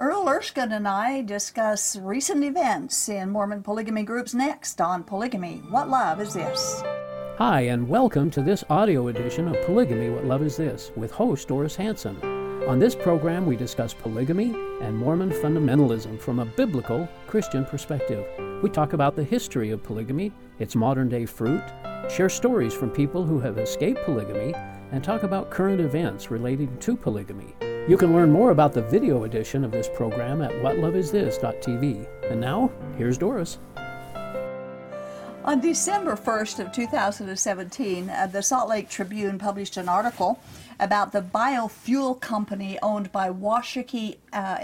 Earl Erskine and I discuss recent events in Mormon polygamy groups next on Polygamy What Love Is This? Hi, and welcome to this audio edition of Polygamy What Love Is This with host Doris Hanson. On this program, we discuss polygamy and Mormon fundamentalism from a biblical Christian perspective. We talk about the history of polygamy, its modern day fruit, share stories from people who have escaped polygamy, and talk about current events relating to polygamy. You can learn more about the video edition of this program at whatloveisthis.tv. And now, here's Doris. On December 1st of 2017, uh, the Salt Lake Tribune published an article about the biofuel company owned by Washakie uh,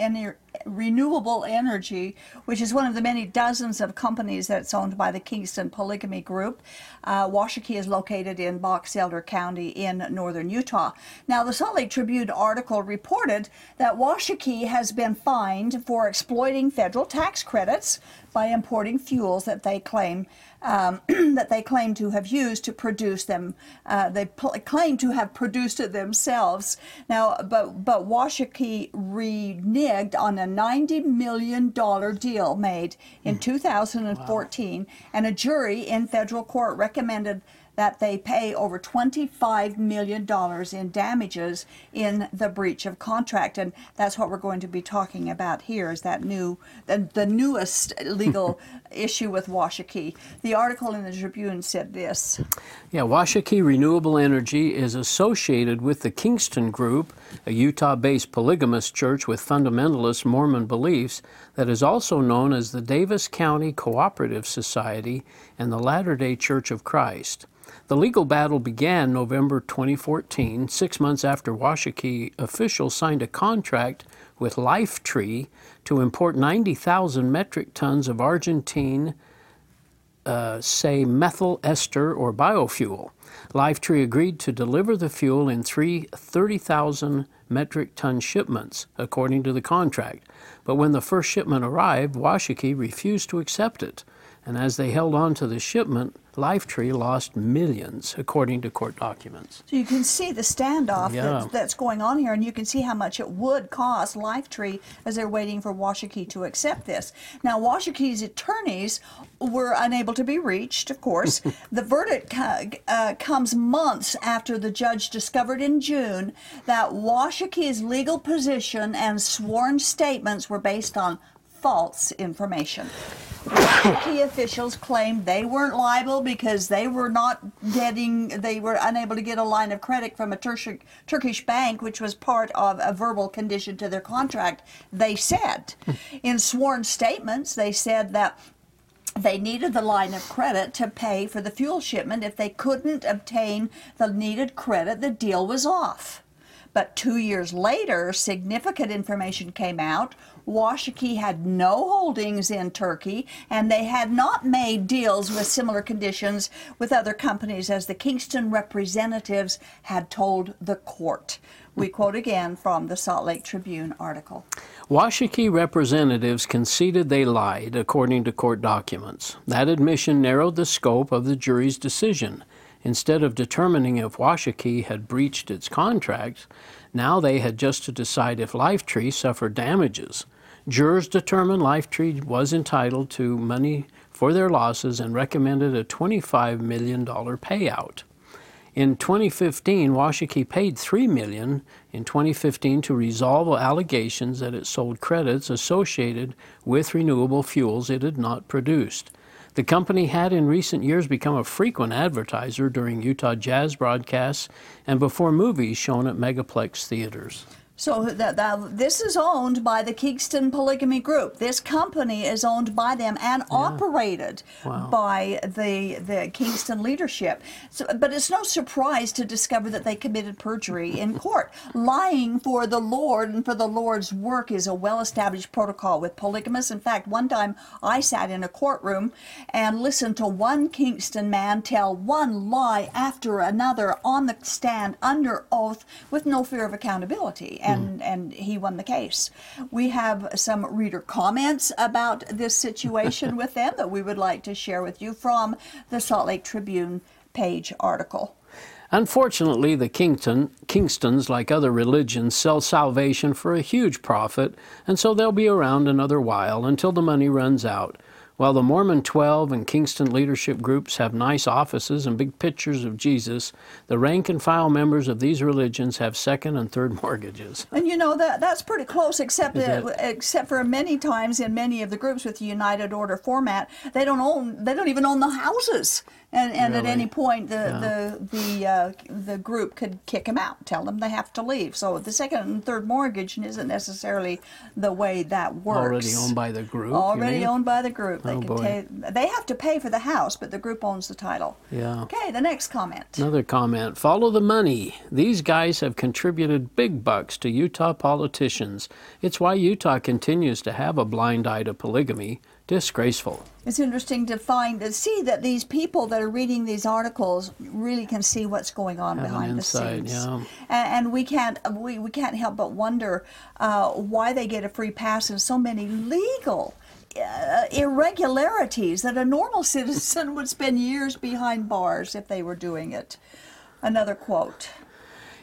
Renewable Energy, which is one of the many dozens of companies that's owned by the Kingston Polygamy Group. Uh, Washakie is located in Box Elder County in northern Utah. Now, the Salt Lake Tribune article reported that Washakie has been fined for exploiting federal tax credits by importing fuels that they claim um, that they claim to have used to produce them. Uh, they pl- claim to have produced it themselves. Now, but but Washakie reneged on a ninety million dollar deal made in hmm. 2014, wow. and a jury in federal court recommended that they pay over $25 million in damages in the breach of contract. And that's what we're going to be talking about here is that new, the, the newest legal issue with Washakie. The article in the Tribune said this. Yeah, Washakie Renewable Energy is associated with the Kingston Group, a Utah based polygamous church with fundamentalist Mormon beliefs that is also known as the Davis County Cooperative Society and the Latter day Church of Christ. The legal battle began November 2014, six months after Washakie officials signed a contract with Lifetree to import 90,000 metric tons of Argentine, uh, soy, methyl ester or biofuel. Lifetree agreed to deliver the fuel in three 30,000 metric ton shipments, according to the contract. But when the first shipment arrived, Washakie refused to accept it. And as they held on to the shipment, Lifetree lost millions, according to court documents. So you can see the standoff yeah. that's, that's, going on here, and you can see how much it would cost Lifetree as they're waiting for Washakie to accept this. Now, Washakie's attorneys were unable to be reached, of course. the verdict uh, comes months after the judge discovered in June that Washakie's legal position and sworn statements were based on false information. Key officials claimed they weren't liable because they were not getting, they were unable to get a line of credit from a Tur- Turkish bank, which was part of a verbal condition to their contract. They said, hmm. in sworn statements, they said that they needed the line of credit to pay for the fuel shipment. If they couldn't obtain the needed credit, the deal was off. But two years later, significant information came out. Washakie had no holdings in Turkey, and they had not made deals with similar conditions with other companies, as the Kingston representatives had told the court. We quote again from the Salt Lake Tribune article. Washakie representatives conceded they lied, according to court documents. That admission narrowed the scope of the jury's decision. Instead of determining if Washakie had breached its contracts, now they had just to decide if Lifetree suffered damages. Jurors determined Lifetree was entitled to money for their losses and recommended a $25 million payout. In 2015, Washakie paid 3 million in 2015 to resolve allegations that it sold credits associated with renewable fuels it had not produced. The company had in recent years become a frequent advertiser during Utah jazz broadcasts and before movies shown at megaplex theaters. So that, that, this is owned by the Kingston Polygamy Group. This company is owned by them and yeah. operated wow. by the the Kingston leadership. So, but it's no surprise to discover that they committed perjury in court. Lying for the Lord and for the Lord's work is a well-established protocol with polygamists. In fact, one time I sat in a courtroom and listened to one Kingston man tell one lie after another on the stand under oath with no fear of accountability and, mm. and he won the case. We have some reader comments about this situation with them that we would like to share with you from the Salt Lake Tribune page article. Unfortunately, the Kingston, Kingstons, like other religions, sell salvation for a huge profit, and so they'll be around another while until the money runs out. While the Mormon 12 and Kingston leadership groups have nice offices and big pictures of Jesus, the rank and file members of these religions have second and third mortgages. And you know that that's pretty close, except that, except for many times in many of the groups with the United Order format, they don't own they don't even own the houses. And, and really? at any point, the yeah. the the uh, the group could kick them out, tell them they have to leave. So the second and third mortgage isn't necessarily the way that works. Already owned by the group. Already owned by the group. They oh, can boy. they have to pay for the house, but the group owns the title. Yeah. Okay. The next comment. Another comment. Follow the money. These guys have contributed big bucks to Utah politicians. It's why Utah continues to have a blind eye to polygamy disgraceful. It's interesting to find to see that these people that are reading these articles really can see what's going on Have behind insight, the scenes, yeah. and, and, we can't we, we can't help but wonder uh, why they get a free pass in so many legal. Uh, irregularities that a normal citizen would spend years behind bars if they were doing it. Another quote.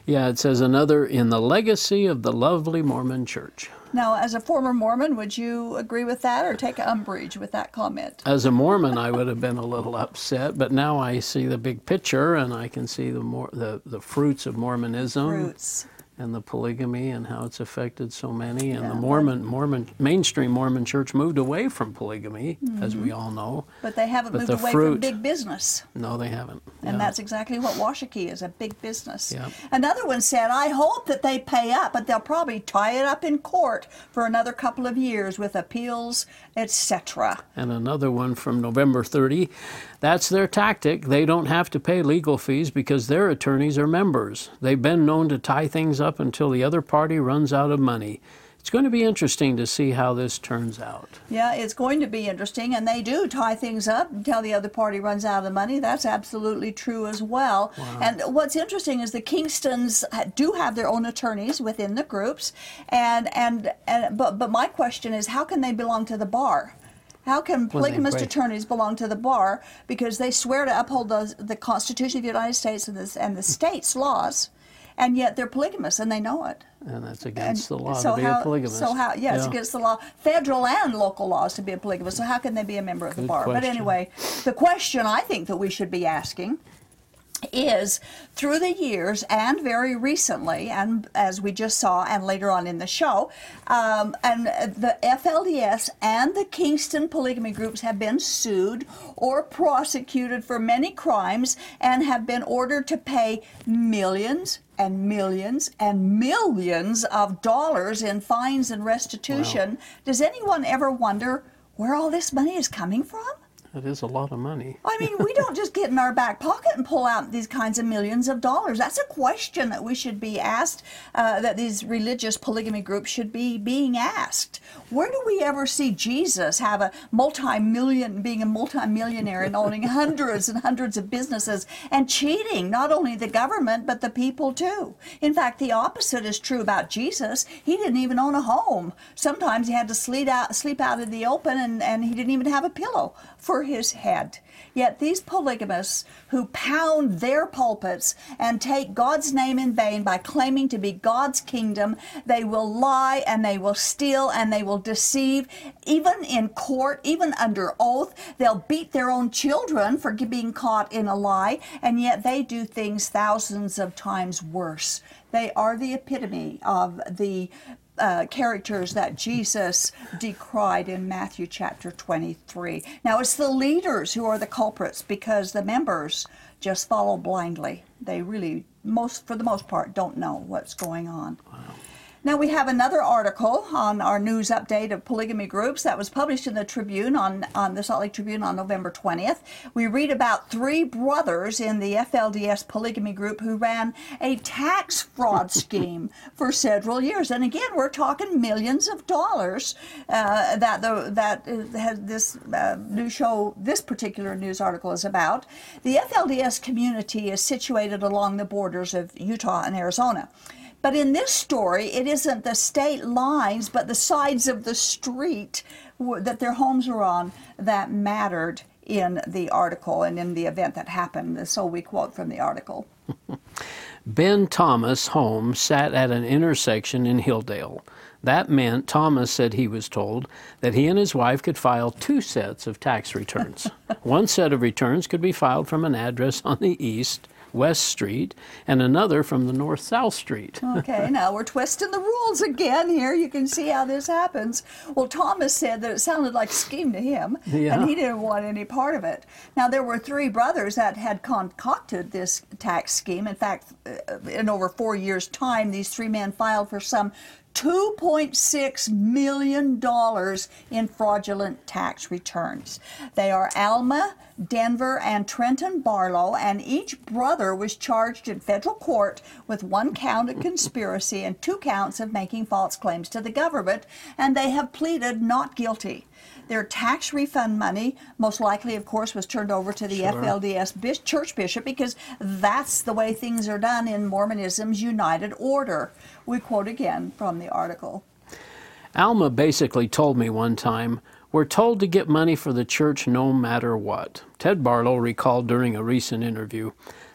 Yeah, it says another in the legacy of the lovely Mormon church. Now, as a former Mormon, would you agree with that or take umbrage with that comment? As a Mormon, I would have been a little upset, but now I see the big picture and I can see the more the, the fruits of Mormonism. Fruits and the polygamy and how it's affected so many. And yeah, the Mormon, Mormon, mainstream Mormon church moved away from polygamy, mm-hmm. as we all know. But they haven't but moved away fruit, from big business. No, they haven't. And yeah. that's exactly what Washakie is a big business. Yeah. Another one said, I hope that they pay up, but they'll probably tie it up in court for another couple of years with appeals, etc. And another one from November 30 that's their tactic. They don't have to pay legal fees because their attorneys are members. They've been known to tie things up until the other party runs out of money. It's going to be interesting to see how this turns out. Yeah, it's going to be interesting, and they do tie things up until the other party runs out of money. That's absolutely true as well. Wow. And what's interesting is the Kingstons do have their own attorneys within the groups, and and, and but but my question is, how can they belong to the bar? How can polygamist attorneys belong to the bar because they swear to uphold the, the Constitution of the United States and, this, and the state's laws, and yet they're polygamists and they know it. And that's against and the law so to be how, a polygamist. So how? Yeah, it's against the law, federal and local laws to be a polygamist. So how can they be a member of Good the bar? Question. But anyway, the question I think that we should be asking is through the years and very recently, and as we just saw, and later on in the show, um, and the FLDS and the Kingston polygamy groups have been sued or prosecuted for many crimes and have been ordered to pay millions and millions and millions of dollars in fines and restitution. Wow. Does anyone ever wonder where all this money is coming from? That is a lot of money. I mean, we don't just get in our back pocket and pull out these kinds of millions of dollars. That's a question that we should be asked, uh, that these religious polygamy groups should be being asked. Where do we ever see Jesus have a multi-million, being a multi-millionaire and owning hundreds and hundreds of businesses and cheating not only the government but the people too? In fact, the opposite is true about Jesus. He didn't even own a home. Sometimes he had to sleep out, sleep out in the open, and, and he didn't even have a pillow for his head. Yet these polygamists who pound their pulpits and take God's name in vain by claiming to be God's kingdom, they will lie and they will steal and they will deceive, even in court, even under oath. They'll beat their own children for being caught in a lie, and yet they do things thousands of times worse. They are the epitome of the uh, characters that Jesus decried in Matthew chapter 23. Now, it's the leaders who are the culprits because the members just follow blindly. They really, most for the most part, don't know what's going on. Now we have another article on our news update of polygamy groups that was published in the Tribune on, on the Salt Lake Tribune on November 20th. We read about three brothers in the FLDS polygamy group who ran a tax fraud scheme for several years. And again, we're talking millions of dollars uh, that the, that has this uh, new show, this particular news article is about. The FLDS community is situated along the borders of Utah and Arizona. But in this story, it isn't the state lines, but the sides of the street that their homes are on that mattered in the article and in the event that happened. So we quote from the article. Ben Thomas Home sat at an intersection in Hildale. That meant, Thomas said he was told, that he and his wife could file two sets of tax returns. One set of returns could be filed from an address on the east, West Street, and another from the North South Street. okay, now we're twisting the rules again here. You can see how this happens. Well, Thomas said that it sounded like a scheme to him, yeah. and he didn't want any part of it. Now, there were three brothers that had concocted this tax scheme. In fact, uh, in over four years' time, these three men filed for some $2.6 million in fraudulent tax returns. They are Alma, Denver, and Trenton Barlow, and each brother was charged in federal court with one count of conspiracy and two counts of making false claims to the government, and they have pleaded not guilty. Their tax refund money, most likely, of course, was turned over to the sure. FLDS church bishop because that's the way things are done in Mormonism's United Order. We quote again from the article. Alma basically told me one time, We're told to get money for the church no matter what. Ted Barlow recalled during a recent interview.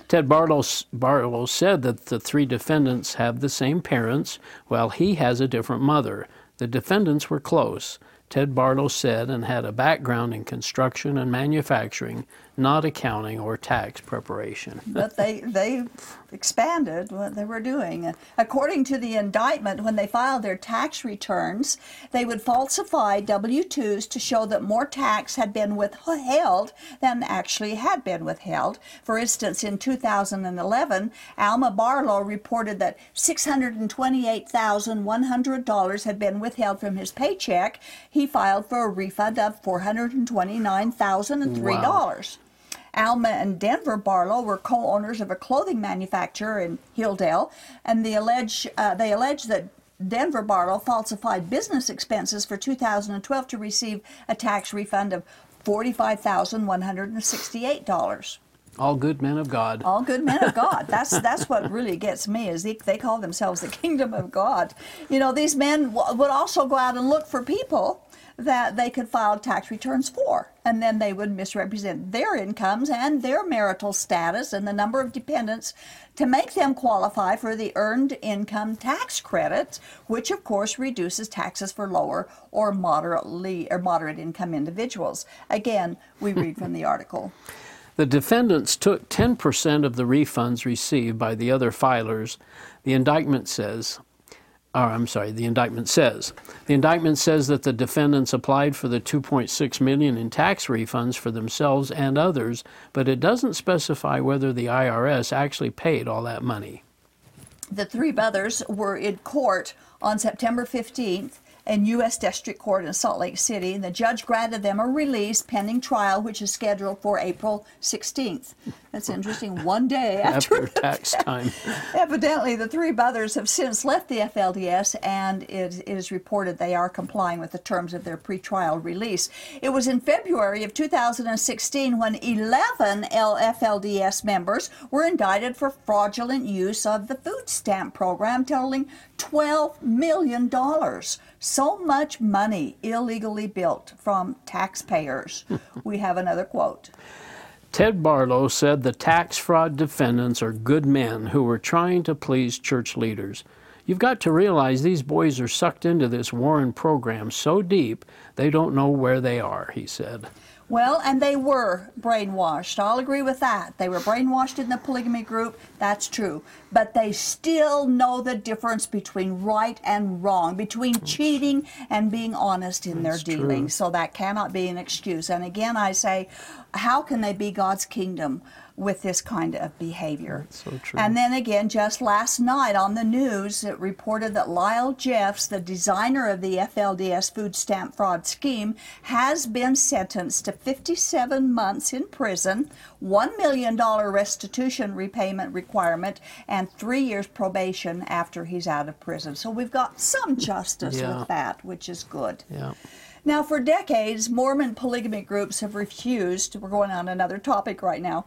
Ted Barlow, Barlow said that the three defendants have the same parents, while he has a different mother. The defendants were close. Ted Barlow said and had a background in construction and manufacturing, not accounting or tax preparation. but they, they expanded what they were doing. According to the indictment, when they filed their tax returns, they would falsify W 2s to show that more tax had been withheld than actually had been withheld. For instance, in 2011, Alma Barlow reported that $628,100 had been withheld from his paycheck. He filed for a refund of $429,003. Wow. Alma and Denver Barlow were co-owners of a clothing manufacturer in Hildale, and the allege, uh, they allege that Denver Barlow falsified business expenses for 2012 to receive a tax refund of $45,168. All good men of God. All good men of God. That's that's what really gets me is they, they call themselves the kingdom of God. You know, these men w- would also go out and look for people that they could file tax returns for. And then they would misrepresent their incomes and their marital status and the number of dependents to make them qualify for the earned income tax credit, which of course reduces taxes for lower or moderately or moderate income individuals. Again, we read from the article. The defendants took 10% of the refunds received by the other filers. The indictment says or I'm sorry, the indictment says. The indictment says that the defendants applied for the 2.6 million in tax refunds for themselves and others, but it doesn't specify whether the IRS actually paid all that money. The three brothers were in court on September 15th in U.S. District Court in Salt Lake City, and the judge granted them a release pending trial, which is scheduled for April 16th. That's interesting. One day after, after tax time. Evidently, the three brothers have since left the FLDS, and it, it is reported they are complying with the terms of their pretrial release. It was in February of 2016 when 11 FLDS members were indicted for fraudulent use of the food stamp program, totaling $12 million. So much money illegally built from taxpayers. Hmm. we have another quote. Ted Barlow said the tax fraud defendants are good men who were trying to please church leaders. You've got to realize these boys are sucked into this Warren program so deep they don't know where they are, he said. Well, and they were brainwashed. I'll agree with that. They were brainwashed in the polygamy group. That's true. But they still know the difference between right and wrong, between cheating and being honest in That's their dealings. So that cannot be an excuse. And again, I say, how can they be God's kingdom with this kind of behavior. So and then again, just last night on the news, it reported that Lyle Jeffs, the designer of the FLDS food stamp fraud scheme, has been sentenced to 57 months in prison, $1 million restitution repayment requirement, and three years probation after he's out of prison. So we've got some justice yeah. with that, which is good. Yeah. Now, for decades, Mormon polygamy groups have refused, we're going on another topic right now,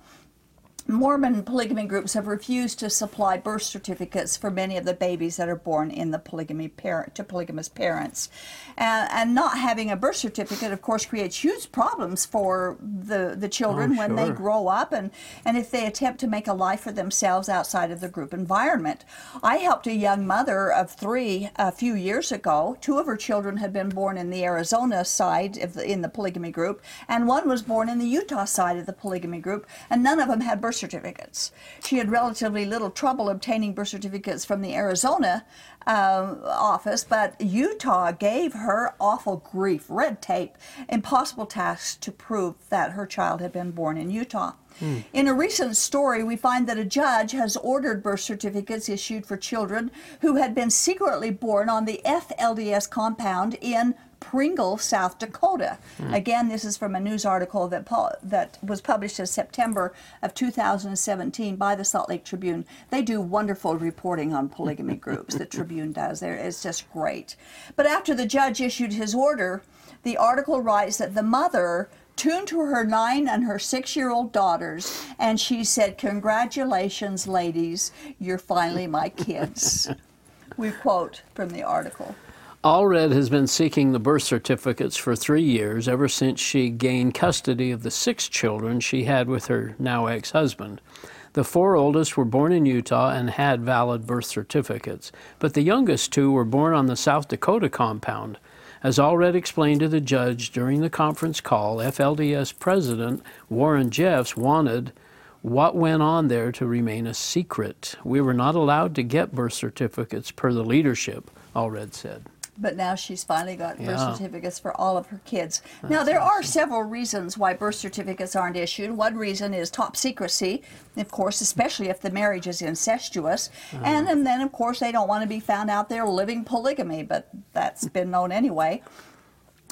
Mormon polygamy groups have refused to supply birth certificates for many of the babies that are born in the polygamy parent to polygamous parents, and, and not having a birth certificate, of course, creates huge problems for the the children Oh, when they grow up and and if they attempt to make a life for themselves outside of the group environment. I helped a young mother of three a few years ago. Two of her children had been born in the Arizona side of the, in the polygamy group, and one was born in the Utah side of the polygamy group, and none of them had birth certificates. She had relatively little trouble obtaining birth certificates from the Arizona uh, office, but Utah gave her awful grief, red tape, impossible tasks to prove that her child had been born in Utah. In a recent story, we find that a judge has ordered birth certificates issued for children who had been secretly born on the FLDS compound in Pringle, South Dakota. Hmm. Again, this is from a news article that pu- that was published in September of 2017 by the Salt Lake Tribune. They do wonderful reporting on polygamy groups. The Tribune does. There, it's just great. But after the judge issued his order, the article writes that the mother tuned to her nine and her six year old daughters, and she said, Congratulations, ladies, you're finally my kids. we quote from the article. Allred has been seeking the birth certificates for three years, ever since she gained custody of the six children she had with her now ex husband. The four oldest were born in Utah and had valid birth certificates, but the youngest two were born on the South Dakota compound. As Allred explained to the judge during the conference call, FLDS President Warren Jeffs wanted what went on there to remain a secret. We were not allowed to get birth certificates per the leadership, Allred said. But now she's finally got birth certificates for all of her kids. now, there are several reasons why birth certificates aren't issued. One reason is top secrecy, of course, especially if the marriage is incestuous. Uh-huh. And, and then, of course, they don't want to be found out there living polygamy, but that's been known anyway.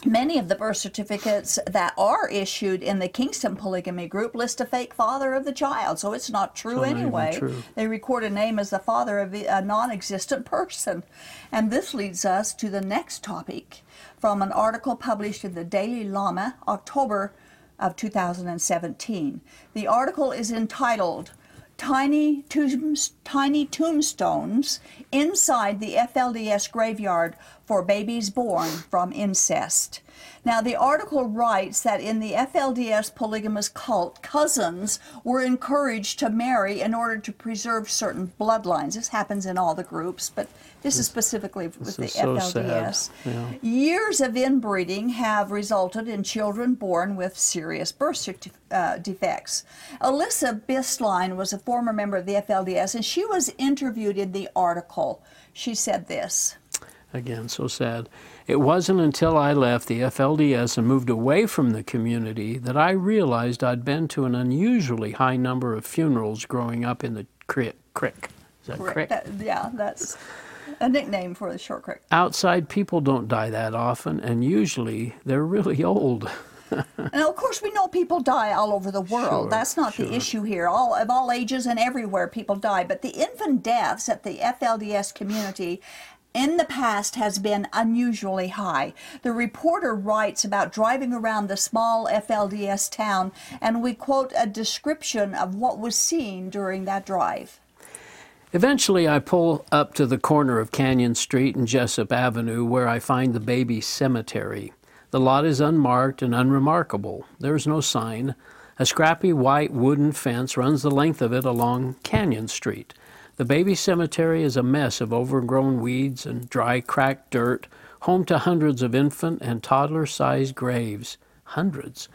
Many of the birth certificates that are issued in the Kingston polygamy group list a fake father of the child, so it's not true So anyway. true. They record a name as the father of a non existent person. And this leads us to the next topic from an article published in the Daily Lama, October of 2017. The article is entitled Tiny, tombs, tiny tombstones inside the FLDS graveyard for babies born from incest. Now, the article writes that in the FLDS polygamous cult, cousins were encouraged to marry in order to preserve certain bloodlines. This happens in all the groups, but this is specifically with the so. FLDS. Yeah. Years of inbreeding have resulted in children born with serious birth certi- uh, defects. Alyssa Bistline was a former member of the FLDS, and she was interviewed in the article. She said this. Again, so sad. It wasn't until I left the FLDS and moved away from the community that I realized I'd been to an unusually high number of funerals growing up in the crick. crick. Is that crick? That- yeah, that's a nickname for the short creek. Outside people don't die that often, and usually they're really old. And of course, we know people die all over the world. Sure, That's not the issue here. All of all ages and everywhere, people die. But the infant deaths at the FLDS community. In the past has been unusually high. The reporter writes about driving around the small FLDS town, and we quote a description of what was seen during that drive. Eventually, I pull up to the corner of Canyon Street and Jessop Avenue where I find the baby cemetery. The lot is unmarked and unremarkable. There is no sign. A scrappy white wooden fence runs the length of it along Canyon Street. The baby cemetery is a mess of overgrown weeds and dry, cracked dirt, home to hundreds of infant and toddler sized graves. Hundreds.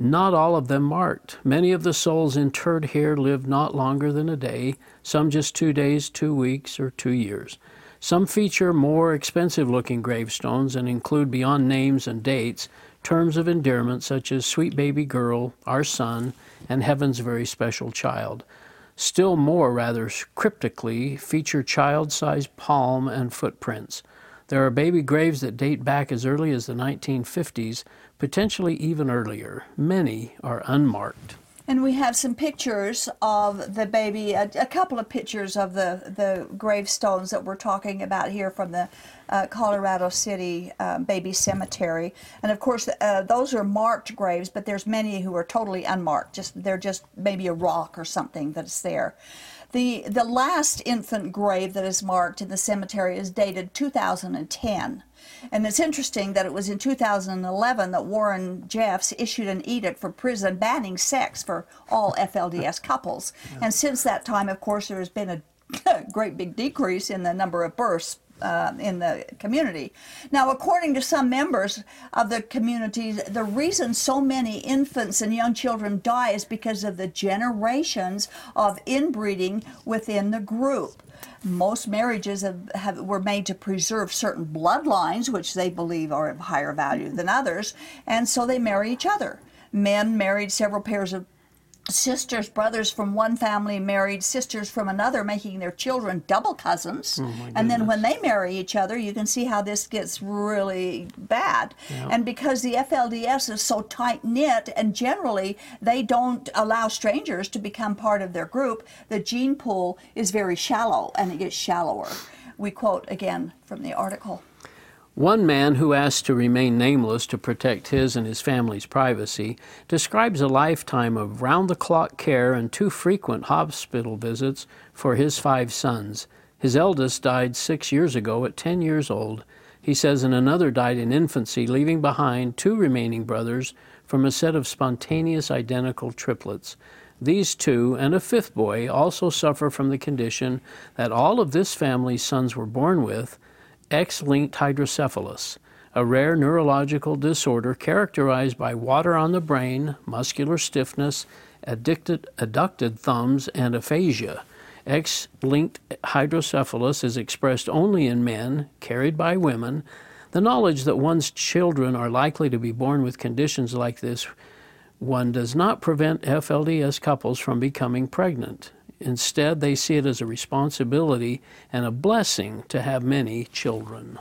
Not all of them marked. Many of the souls interred here lived not longer than a day, some just two days, two weeks, or two years. Some feature more expensive looking gravestones and include, beyond names and dates, terms of endearment such as sweet baby girl, our son, and heaven's very special child. Still more, rather cryptically, feature child sized palm and footprints. There are baby graves that date back as early as the 1950s, potentially even earlier. Many are unmarked. And we have some pictures of the baby, a, a, couple of pictures of the, the gravestones that we're talking about here from the uh, Colorado City uh, Baby Cemetery. And of course, uh, those are marked graves, but there's many who are totally unmarked. Just they're just maybe a rock or something that's there. The the last infant grave that is marked in the cemetery is dated 2010. And it's interesting that it was in 2011 that Warren Jeffs issued an edict for prison banning sex for all FLDS couples. And since that time, of course, there has been a great big decrease in the number of births uh, in the community. Now, according to some members of the community, the reason so many infants and young children die is because of the generations of inbreeding within the group most marriages have, have, were made to preserve certain bloodlines, which they believe are of higher value than others, and so they marry each other. Men married several pairs of sisters, brothers from one family married sisters from another, making their children double cousins. Oh and then when they marry each other, you can see how this gets really bad. Yeah. And because the FLDS is so tight knit and generally they don't allow strangers to become part of their group, the gene pool is very shallow and it gets shallower. We quote again from the article. One man who asked to remain nameless to protect his and his family's privacy describes a lifetime of round the clock care and too frequent hospital visits for his five sons. His eldest died six years ago at 10 years old. He says, and another died in infancy, leaving behind two remaining brothers from a set of spontaneous identical triplets. These two and a fifth boy also suffer from the condition that all of this family's sons were born with X-linked hydrocephalus, a rare neurological disorder characterized by water on the brain, muscular stiffness, addicted, adducted thumbs, and aphasia. X linked hydrocephalus is expressed only in men, carried by women. The knowledge that one's children are likely to be born with conditions like this one does not prevent FLDS couples from becoming pregnant. Instead, they see it as a responsibility and a blessing to have many children.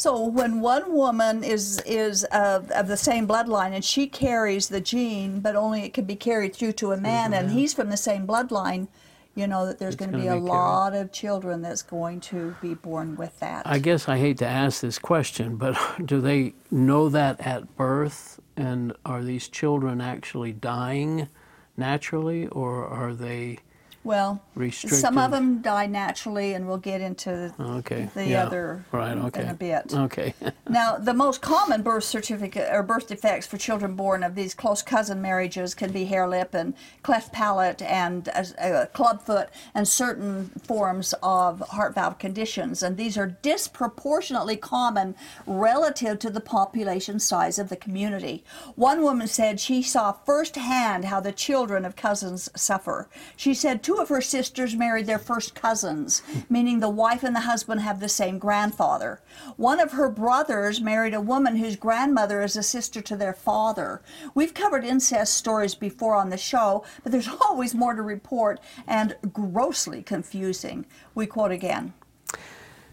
So when one woman is is of, of the same bloodline and she carries the gene, but only it can be carried through to a man, mm-hmm. and he's from the same bloodline, you know that there's going to be a lot of children that's going to be born with that. I guess I hate to ask this question, but do they know that at birth, and are these children actually dying naturally, or are they? Well, restricted. some of them die naturally, and we'll get into okay. the yeah. other right, okay. in a bit. Okay. now, the most common birth certificate or birth defects for children born of these close cousin marriages can be hare lip and cleft palate and a, a clubfoot and certain forms of heart valve conditions, and these are disproportionately common relative to the population size of the community. One woman said she saw firsthand how the children of cousins suffer. She said two of her sisters married their first cousins, meaning the wife and the husband have the same grandfather. One of her brothers married a woman whose grandmother is a sister to their father. We've covered incest stories before on the show, but there's always more to report and grossly confusing. We quote again.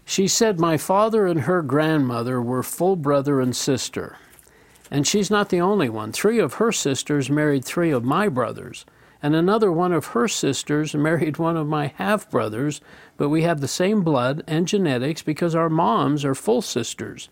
She said, My father and her grandmother were full brother and sister. And she's not the only one. Three of her sisters married three of my brothers and another one of her sisters married one of my half brothers, but we have the same blood and genetics because our moms are full sisters.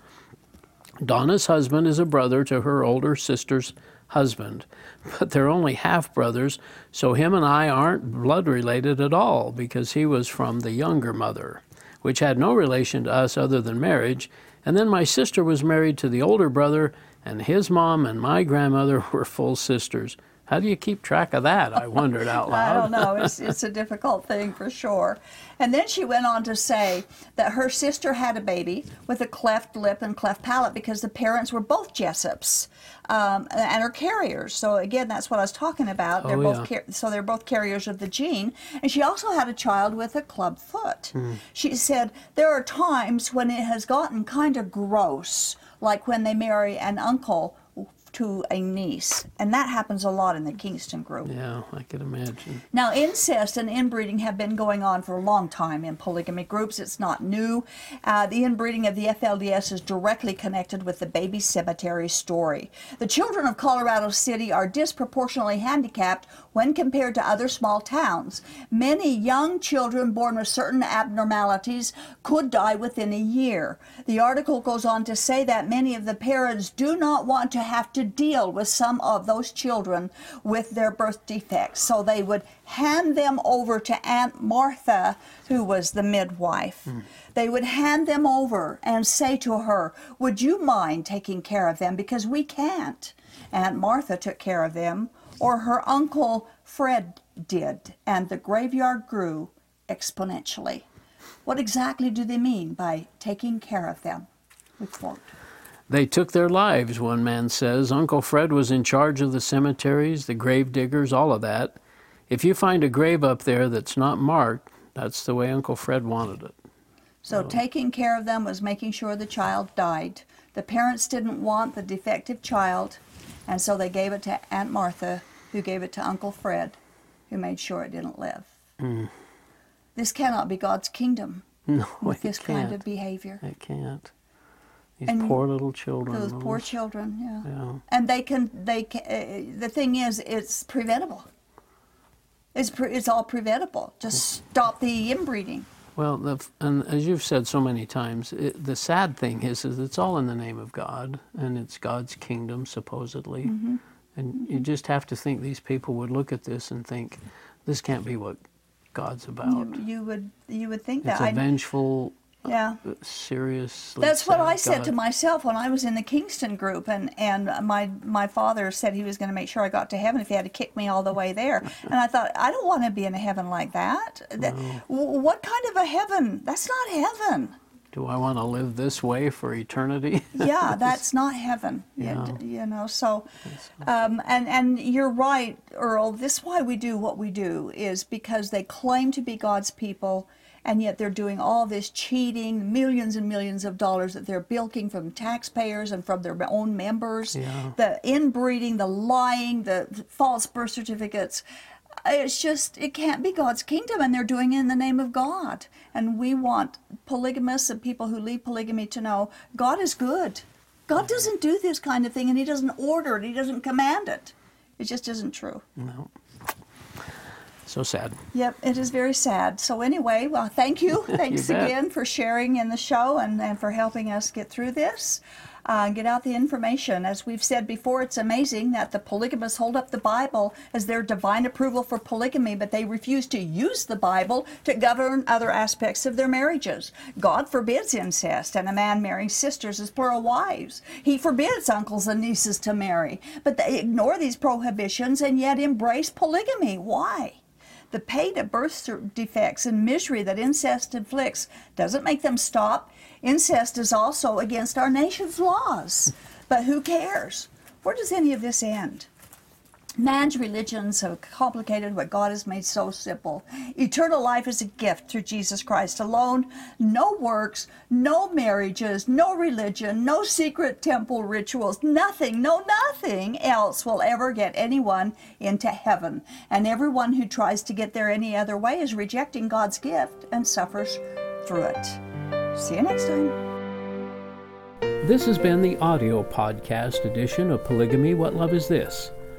Donna's husband is a brother to her older sister's husband, but they're only half brothers, so him and I aren't blood related at all because he was from the younger mother, which had no relation to us other than marriage. And then my sister was married to the older brother, and his mom and my grandmother were full sisters. How do you keep track of that? I wondered out loud. I don't know. It's, it's a difficult thing for sure. And then she went on to say that her sister had a baby with a cleft lip and cleft palate because the parents were both Jessops um, and are carriers. So again, that's what I was talking about. They're oh, both yeah. car- so they're both carriers of the gene. And she also had a child with a club foot. Mm. She said there are times when it has gotten kind of gross, like when they marry an uncle to a niece. And that happens a lot in the Kingston group. Yeah, I can imagine. Now, incest and inbreeding have been going on for a long time in polygamy groups. It's not new. Uh, the inbreeding of the FLDS is directly connected with the baby cemetery story. The children of Colorado City are disproportionately handicapped when compared to other small towns. Many young children born with certain abnormalities could die within a year. The article goes on to say that many of the parents do not want to have to deal with some of those children with their birth defects, so they would hand them over to Aunt Martha, who was the midwife. Mm. They would hand them over and say to her, Would you mind taking care of them? Because we can't. Aunt Martha took care of them, or her uncle Fred did, and the graveyard grew exponentially. What exactly do they mean by taking care of them? Quote. They took their lives, one man says. Uncle Fred was in charge of the cemeteries, the grave diggers, all of that. If you find a grave up there that's not marked, that's the way Uncle Fred wanted it. So, so, taking care of them was making sure the child died. The parents didn't want the defective child, and so they gave it to Aunt Martha, who gave it to Uncle Fred, who made sure it didn't live. Mm. This cannot be God's kingdom no, with this can't. kind of behavior. It can't. These and poor little children. Those, those poor children, yeah. yeah. And they can, they can, uh, the thing is, it's preventable. It's, pre- it's all preventable. Just stop the inbreeding. Well, the, and as you've said so many times, it, the sad thing is, is it's all in the name of God, and it's God's kingdom, supposedly. Mm-hmm. And mm-hmm. you just have to think these people would look at this and think, this can't be what God's about. You, you would you would think it's that. It's a vengeful, yeah. serious. That's what I said to myself when I was in the Kingston group, and and my my father said he was going to make sure I got to heaven if he had to kick me all the way there. and I thought I don't want to be in a heaven like that. No. What kind of a heaven? That's not heaven. Do I want to live this way for eternity? yeah, that's not heaven. Yeah. You, you know, so, um, and and you're right, Earl. This is why we do what we do is because they claim to be God's people and yet they're doing all this cheating, millions and millions of dollars that they're bilking from taxpayers and from their own members, yeah. the inbreeding, the lying, the false birth certificates. It's just, it can't be God's kingdom, and they're doing it in the name of God. And we want polygamists and people who leave polygamy to know God is good. God doesn't do this kind of thing, and He doesn't order it, He doesn't command it. It just isn't true. No. So sad. Yep, it is very sad. So anyway, well, thank you. Thanks you again for sharing in the show and, and for helping us get through this. Uh, get out the information. As we've said before, it's amazing that the polygamists hold up the Bible as their divine approval for polygamy, but they refuse to use the Bible to govern other aspects of their marriages. God forbids incest and a man marrying sisters as plural wives. He forbids uncles and nieces to marry, but they ignore these prohibitions and yet embrace polygamy. Why? The pain of birth defects and misery that incest inflicts doesn't make them stop. Incest is also against our nation's laws. But who cares? Where does any of this end? Man's religions have complicated what God has made so simple. Eternal life is a gift through Jesus Christ alone. No works, no marriages, no religion, no secret temple rituals, nothing, no nothing else will ever get anyone into heaven. And everyone who tries to get there any other way is rejecting God's gift and suffers through it. See you next time. This has been the audio podcast edition of Polygamy What Love Is This?